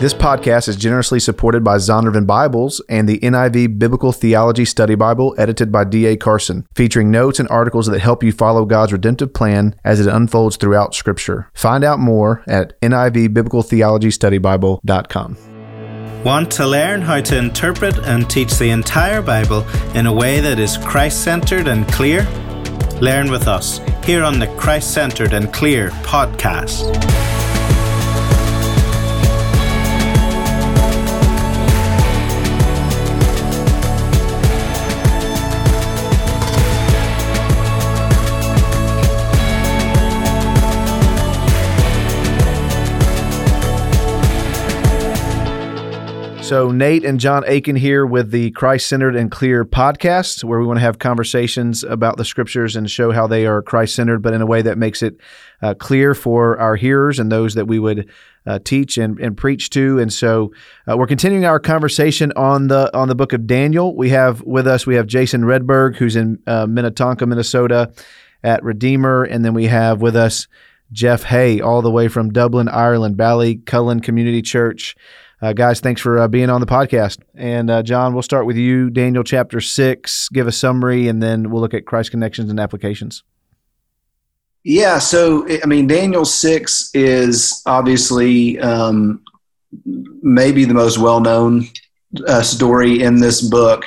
This podcast is generously supported by Zondervan Bibles and the NIV Biblical Theology Study Bible, edited by D.A. Carson, featuring notes and articles that help you follow God's redemptive plan as it unfolds throughout Scripture. Find out more at NIVBiblicalTheologyStudyBible.com. Want to learn how to interpret and teach the entire Bible in a way that is Christ centered and clear? Learn with us here on the Christ Centered and Clear podcast. So, Nate and Jon Akin here with the Christ Centered and Clear podcast, where we want to have conversations about the scriptures and show how they are Christ centered, but in a way that makes it uh, clear for our hearers and those that we would uh, teach and, and preach to. And so, uh, we're continuing our conversation on the on the book of Daniel. We have with us we have Jason Wredberg, who's in uh, Minnetonka, Minnesota, at Redeemer, and then we have with us Jeff Hay, all the way from Dublin, Ireland, Ballycullen Community Church. Uh, guys, thanks for uh, being on the podcast. And uh, John, we'll start with you. Daniel chapter six, give a summary, and then we'll look at Christ connections and applications. Yeah, so I mean, Daniel six is obviously um, maybe the most well-known uh, story in this book,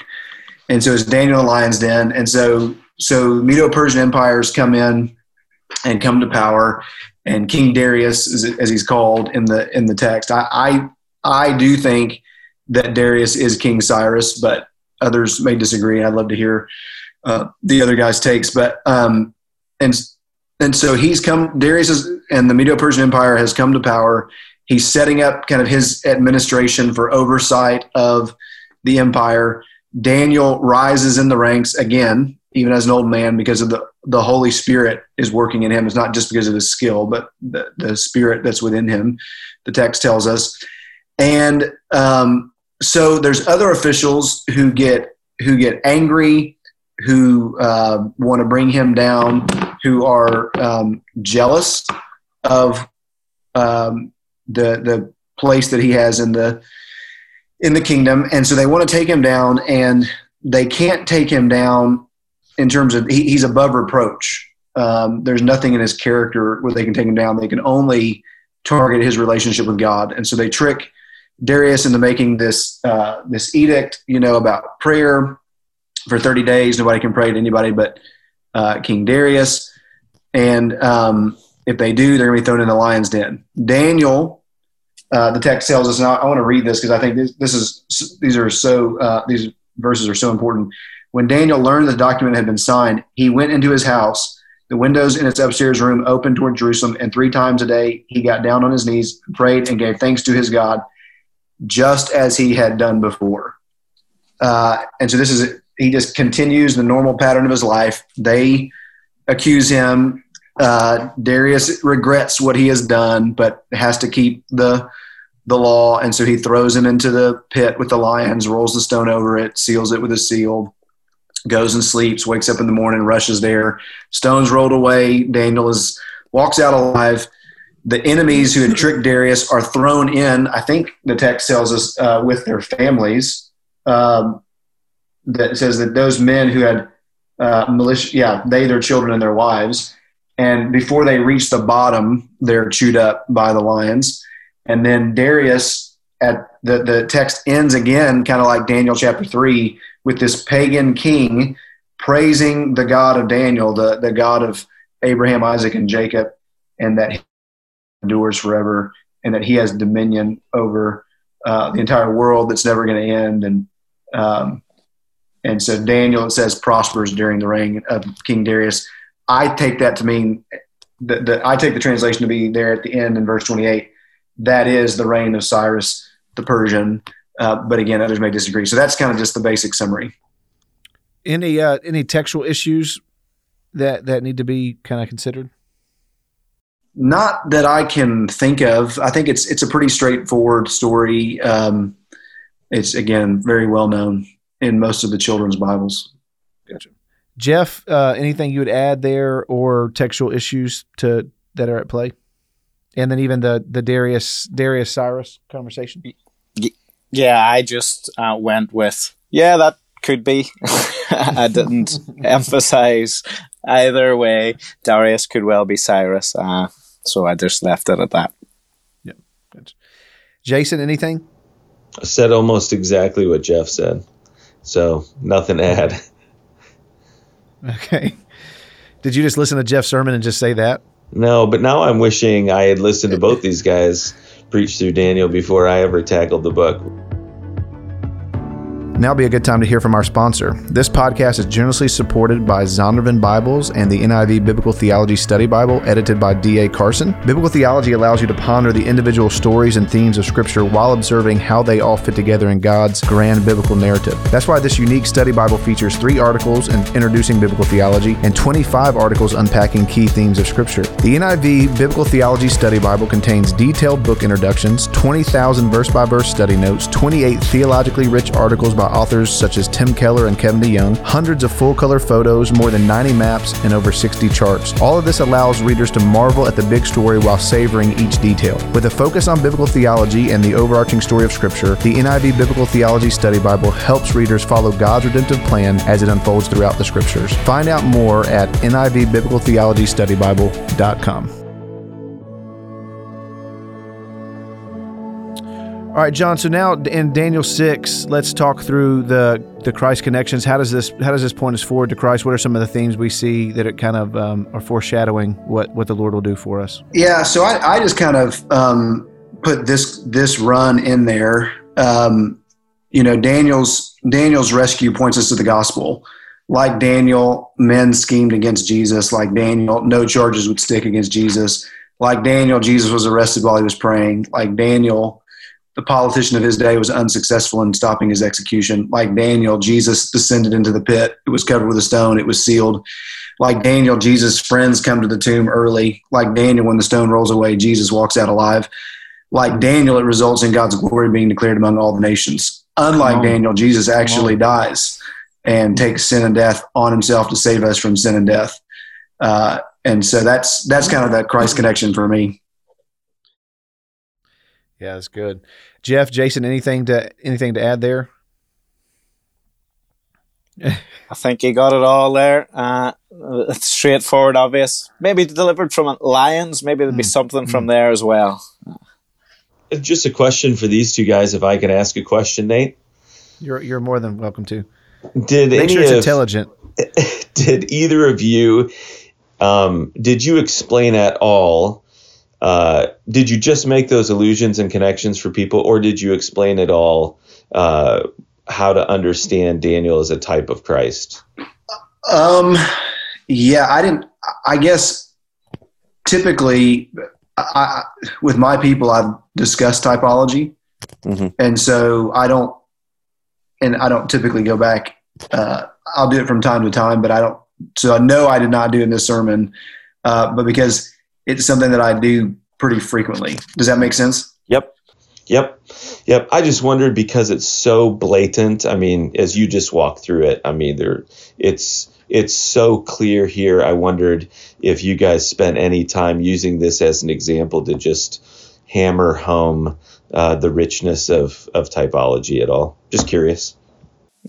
and so it's Daniel the lion's den, and so so Medo-Persian empires come in and come to power, and King Darius, as he's called in the in the text, I, I I do think that Darius is King Cyrus, but others may disagree. I'd love to hear uh, the other guys' takes. But um, and and so he's come. Darius is, and the Medo-Persian Empire has come to power. He's setting up kind of his administration for oversight of the empire. Daniel rises in the ranks again, even as an old man, because of the the Holy Spirit is working in him. It's not just because of his skill, but the, the Spirit that's within him. The text tells us and um, so there's other officials who get who get angry, who uh, want to bring him down, who are um, jealous of um, the the place that he has in the in the kingdom, and so they want to take him down, and they can't take him down in terms of he, he's above reproach. Um, there's nothing in his character where they can take him down. They can only target his relationship with God, and so they trick Darius into making this uh, this edict, you know, about prayer for 30 days. Nobody can pray to anybody but uh, King Darius, and um, if they do, they're going to be thrown in the lion's den. Daniel, uh, the text tells us. Now, I want to read this because I think this, this, is these are so uh, these verses are so important. When Daniel learned the document had been signed, he went into his house. The windows in its upstairs room opened toward Jerusalem, and three times a day he got down on his knees, prayed, and gave thanks to his God just as he had done before. Uh, and so this is he just continues the normal pattern of his life. They accuse him. Uh, Darius regrets what he has done, but has to keep the the law, and so he throws him into the pit with the lions, rolls the stone over it, seals it with a seal, goes and sleeps, wakes up in the morning, rushes there. Stones rolled away. Daniel is walks out alive the enemies who had tricked Darius are thrown in. I think the text tells us uh, with their families. Um, that says that those men who had uh, militia, yeah, they, their children, and their wives, and before they reach the bottom, they're chewed up by the lions. And then Darius, at the the text ends again, kind of like Daniel chapter three, with this pagan king praising the God of Daniel, the the God of Abraham, Isaac, and Jacob, and that endures forever, and that He has dominion over uh, the entire world that's never going to end. And um, and so Daniel, it says, prospers during the reign of King Darius. I take that to mean that, I take the translation to be there at the end in verse 28. That is the reign of Cyrus the Persian. Uh, but again, others may disagree. So that's kind of just the basic summary. Any uh, any textual issues that that need to be kind of considered? Not that I can think of. I think it's it's a pretty straightforward story. Um, it's again very well known in most of the children's Bibles. Gotcha. Jeff, uh, anything you would add there or textual issues to that are at play? and then even the the Darius Darius Cyrus conversation. Yeah, I just uh, went with yeah, that could be. I didn't emphasize either way. Darius could well be Cyrus, uh, so I just left it at that. Yeah, Jason, anything? I said almost exactly what Jeff said, so nothing to add. Okay. Did you just listen to Jeff's sermon and just say that? No, but now I'm wishing I had listened to both these guys preach through Daniel before I ever tackled the book. Now be a good time to hear from our sponsor. This podcast is generously supported by Zondervan Bibles and the NIV Biblical Theology Study Bible, edited by D.A. Carson. Biblical theology allows you to ponder the individual stories and themes of Scripture while observing how they all fit together in God's grand biblical narrative. That's why this unique study Bible features three articles in introducing biblical theology and 25 articles unpacking key themes of Scripture. The NIV Biblical Theology Study Bible contains detailed book introductions, 20,000 verse by verse study notes, 28 theologically rich articles by authors such as Tim Keller and Kevin DeYoung, hundreds of full color photos, more than 90 maps, and over 60 charts. All of this allows readers to marvel at the big story while savoring each detail. With a focus on biblical theology and the overarching story of Scripture, the NIV Biblical Theology Study Bible helps readers follow God's redemptive plan as it unfolds throughout the Scriptures. Find out more at NIVBiblicalTheologyStudyBible.com. All right, John. So now in Daniel six, let's talk through the the Christ connections. How does this how does this point us forward to Christ? What are some of the themes we see that it kind of um, are foreshadowing what what the Lord will do for us? Yeah. So I, I just kind of um, put this this run in there. Um, you know, Daniel's Daniel's rescue points us to the gospel. Like Daniel, men schemed against Jesus. Like Daniel, no charges would stick against Jesus. Like Daniel, Jesus was arrested while he was praying. Like Daniel the politician of his day was unsuccessful in stopping his execution. Like Daniel, Jesus descended into the pit. It was covered with a stone. It was sealed. Like Daniel, Jesus' friends come to the tomb early. Like Daniel, when the stone rolls away, Jesus walks out alive. Like Daniel, it results in God's glory being declared among all the nations. Unlike Daniel, Jesus actually dies and takes sin and death on himself to save us from sin and death. Uh, and so that's that's kind of that Christ connection for me. Yeah, that's good. Jeff, Jason, anything to anything to add there? I think you got it all there. Uh, it's straightforward, obvious. Maybe delivered from lions. Maybe there'd be mm. something mm. from there as well. Just a question for these two guys, if I could ask a question, Nate. You're you're more than welcome to. Did Make any sure it's of, intelligent. Did either of you? Um, did you explain at all uh, did you just make those illusions and connections for people, or did you explain it all uh, how to understand Daniel as a type of Christ? Um, yeah, I didn't. I guess typically, I, with my people, I've discussed typology, mm-hmm. and so I don't, and I don't typically go back. Uh, I'll do it from time to time, but I don't. So I know I did not do in this sermon, uh, but because it's something that I do pretty frequently. Does that make sense? Yep. Yep. Yep. I just wondered because it's so blatant. I mean, as you just walked through it, I mean, there it's it's so clear here. I wondered if you guys spent any time using this as an example to just hammer home uh, the richness of of typology at all. Just curious.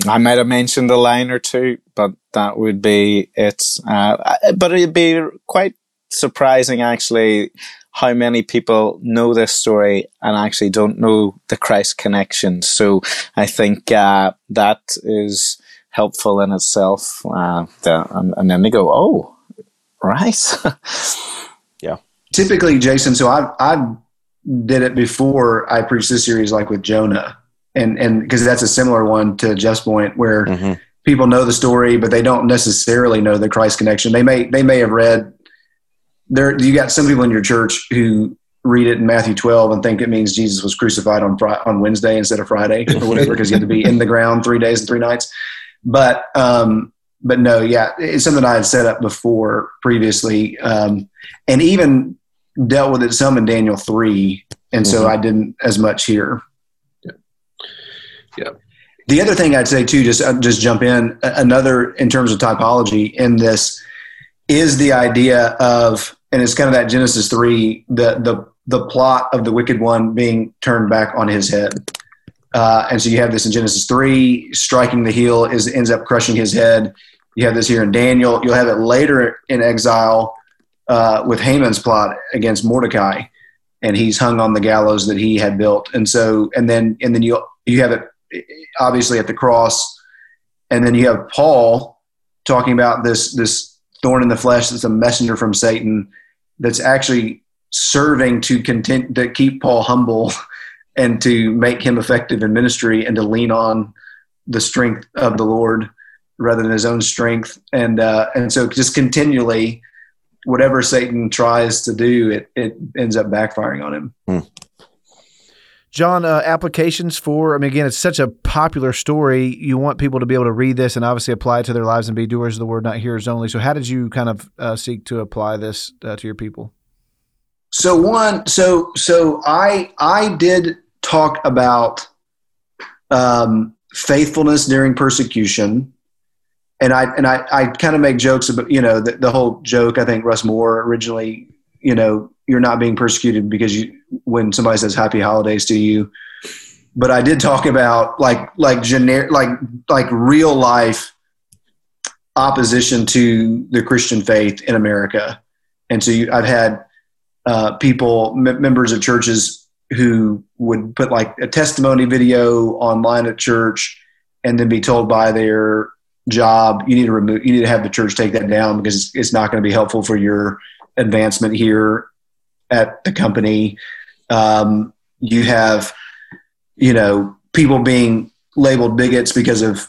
I might have mentioned a line or two, but that would be it. Uh, but it'd be quite surprising actually how many people know this story and actually don't know the Christ connection. So I think uh, that is helpful in itself. Uh, and, and, then they go, oh, right. yeah. Typically, Jason, so I, I did it before I preached this series, like with Jonah. And and because that's a similar one to Jeff's point, where mm-hmm. people know the story, but they don't necessarily know the Christ connection. They may they may have read there you got some people in your church who read it in Matthew 12 and think it means Jesus was crucified on Friday, on Wednesday instead of Friday or whatever because he had to be in the ground three days and three nights. But um, but no, yeah, it's something I had set up before previously, um, and even dealt with it some in Daniel three, and so mm-hmm. I didn't as much here. Yeah. yeah. The other thing I'd say too, just uh, just jump in another in terms of typology in this is the idea of and it's kind of that Genesis three, the the the plot of the wicked one being turned back on his head. Uh, and so you have this in Genesis 3, striking the heel is ends up crushing his head. You have this here in Daniel. You'll have it later in exile uh, with Haman's plot against Mordecai, and he's hung on the gallows that he had built. And so, and then, and then you you have it obviously at the cross, and then you have Paul talking about this this thorn in the flesh that's a messenger from Satan that's actually serving to content to keep Paul humble and to make him effective in ministry and to lean on the strength of the Lord rather than his own strength. And uh, and so just continually, whatever Satan tries to do, it it ends up backfiring on him. Hmm. John, uh, applications for, I mean, again, it's such a popular story. You want people to be able to read this and obviously apply it to their lives and be doers of the word, not hearers only. So, how did you kind of uh, seek to apply this uh, to your people? So, one, so, so I, I did talk about um, faithfulness during persecution. And I, and I, I kind of make jokes about, you know, the, the whole joke, I think Russ Moore originally, you know, you're not being persecuted because you when somebody says happy holidays to you. But i did talk about like like generic like like real life opposition to the christian faith in america. And so you, i've had uh, people m- members of churches who would put like a testimony video online at church and then be told by their job you need to remove you need to have the church take that down because it's, it's not going to be helpful for your advancement here at the company. Um, you have, you know, people being labeled bigots because of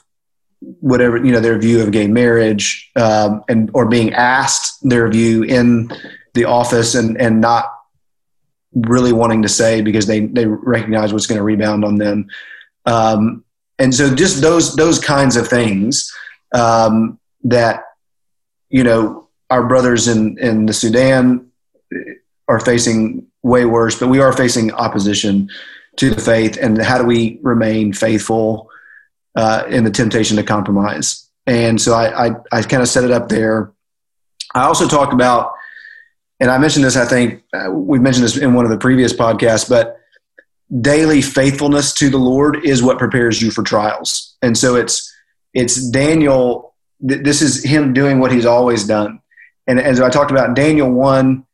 whatever you know their view of gay marriage, um, and or being asked their view in the office and and not really wanting to say because they they recognize what's going to rebound on them. Um, and so just those those kinds of things um, that you know our brothers in in the Sudan are facing way worse, but we are facing opposition to the faith. And how do we remain faithful uh, in the temptation to compromise? And so I, I, I kind of set it up there. I also talk about, and I mentioned this, I think uh, we've mentioned this in one of the previous podcasts, but daily faithfulness to the Lord is what prepares you for trials. And so it's, it's Daniel, th- this is him doing what he's always done. And as I talked about, Daniel 1,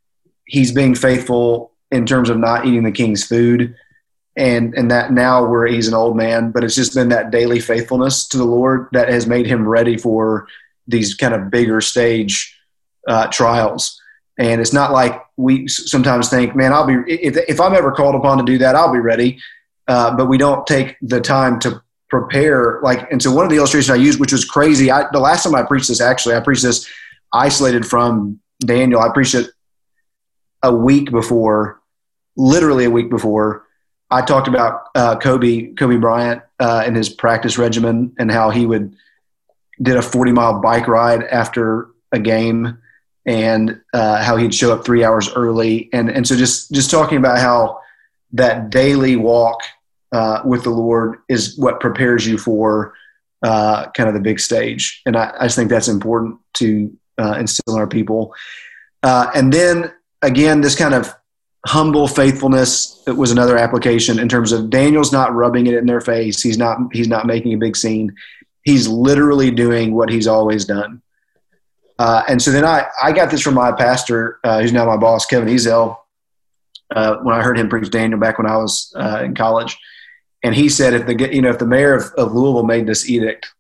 he's being faithful in terms of not eating the king's food. And and that now where he's an old man but it's just been that daily faithfulness to the lord that has made him ready for these kind of bigger stage uh, trials. And it's not like we sometimes think man i'll be if, if i'm ever called upon to do that i'll be ready. Uh, but we don't take the time to prepare. Like and so one of the illustrations i used which was crazy I, the last time i preached this actually i preached this isolated from daniel. I preached it a week before, literally a week before, I talked about uh, Kobe Kobe Bryant uh, and his practice regimen and how he would did a 40 mile bike ride after a game and uh, how he'd show up three hours early. And and so just just talking about how that daily walk uh, with the Lord is what prepares you for uh, kind of the big stage. And I, I just think that's important to uh, instill in our people and then again, this kind of humble faithfulness was another application in terms of Daniel's not rubbing it in their face. He's not he's not making a big scene. He's literally doing what he's always done. Uh, and so then I, I got this from my pastor, uh, who's now my boss, Kevin Ezell, uh, when I heard him preach Daniel back when I was uh, in college. And he said, if the you know if the mayor of, of Louisville made this edict,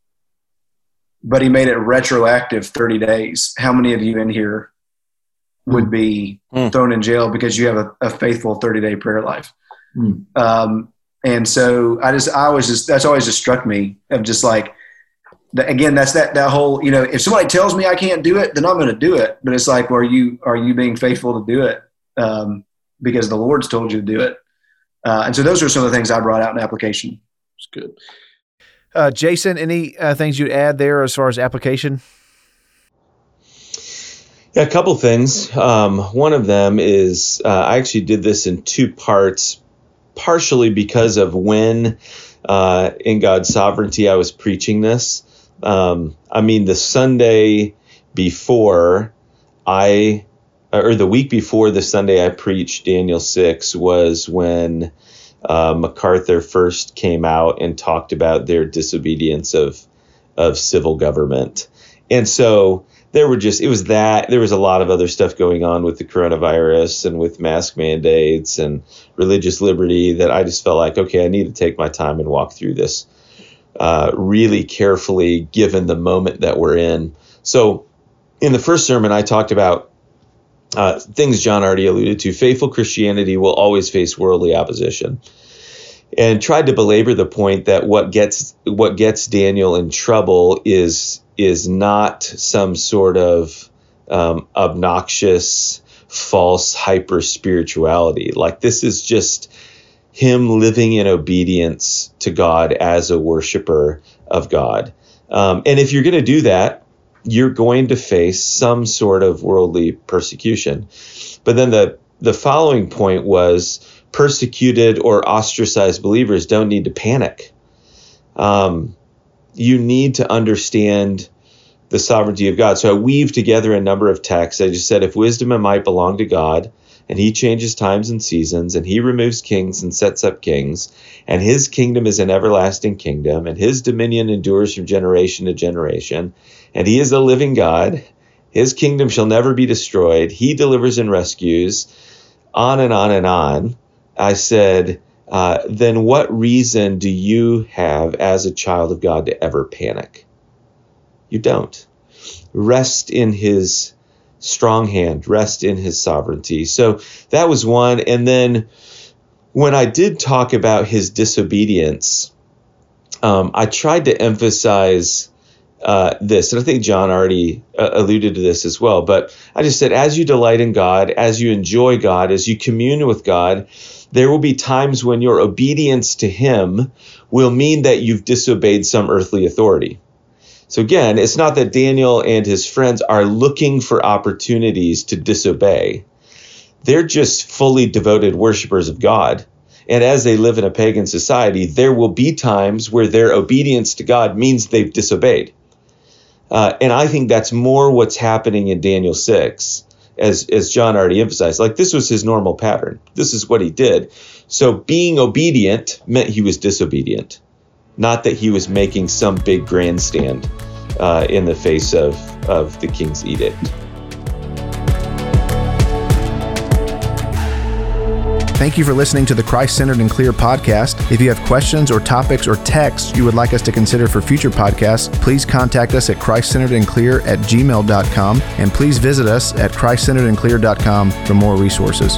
but he made it retroactive 30 days, how many of you in here would be mm. thrown in jail because you have a, a faithful 30 day prayer life. Mm. Um, and so I just, I always just, that's always just struck me of just like, again, that's that, that whole, you know, if somebody tells me I can't do it, then I'm going to do it. But it's like, well, are you, are you being faithful to do it? Um, because the Lord's told you to do it. Uh, and so those are some of the things I brought out in application. It's good. Uh, Jason, any uh, things you'd add there as far as application? Yeah, a couple things. Um, one of them is uh, I actually did this in two parts, partially because of when uh, in God's sovereignty I was preaching this. Um, I mean, the Sunday before, I or the week before the Sunday I preached Daniel 6 was when uh, MacArthur first came out and talked about their disobedience of of civil government. And so there were just it was that there was a lot of other stuff going on with the coronavirus and with mask mandates and religious liberty that I just felt like okay I need to take my time and walk through this uh, really carefully given the moment that we're in. So in the first sermon I talked about uh, things John already alluded to. Faithful Christianity will always face worldly opposition and tried to belabor the point that what gets what gets Daniel in trouble is is not some sort of um, obnoxious, false hyper spirituality. Like this is just him living in obedience to God as a worshiper of God. Um, and if you're going to do that, you're going to face some sort of worldly persecution. But then the the following point was persecuted or ostracized believers don't need to panic. Um, you need to understand the sovereignty of God. So I weave together a number of texts. I just said, if wisdom and might belong to God, and he changes times and seasons, and he removes kings and sets up kings, and his kingdom is an everlasting kingdom, and his dominion endures from generation to generation, and he is the living God. His kingdom shall never be destroyed. He delivers and rescues, on and on and on. I said, uh, then what reason do you have as a child of God to ever panic? You don't. Rest in his strong hand, rest in his sovereignty. So that was one. And then when I did talk about his disobedience, um, I tried to emphasize uh, this, and I think John already uh, alluded to this as well. But I just said, as you delight in God, as you enjoy God, as you commune with God, there will be times when your obedience to Him will mean that you've disobeyed some earthly authority. So again, it's not that Daniel and his friends are looking for opportunities to disobey. They're just fully devoted worshipers of God. And as they live in a pagan society, there will be times where their obedience to God means they've disobeyed. Uh, and I think that's more what's happening in Daniel 6, as, as John already emphasized. Like, this was his normal pattern. This is what he did. So, being obedient meant he was disobedient not that he was making some big grandstand uh, in the face of, of the king's edict. Thank you for listening to the Christ Centered and Clear podcast. If you have questions or topics or texts you would like us to consider for future podcasts, please contact us at christcenteredandclear at gmail.com and please visit us at christcenteredandclear.com for more resources.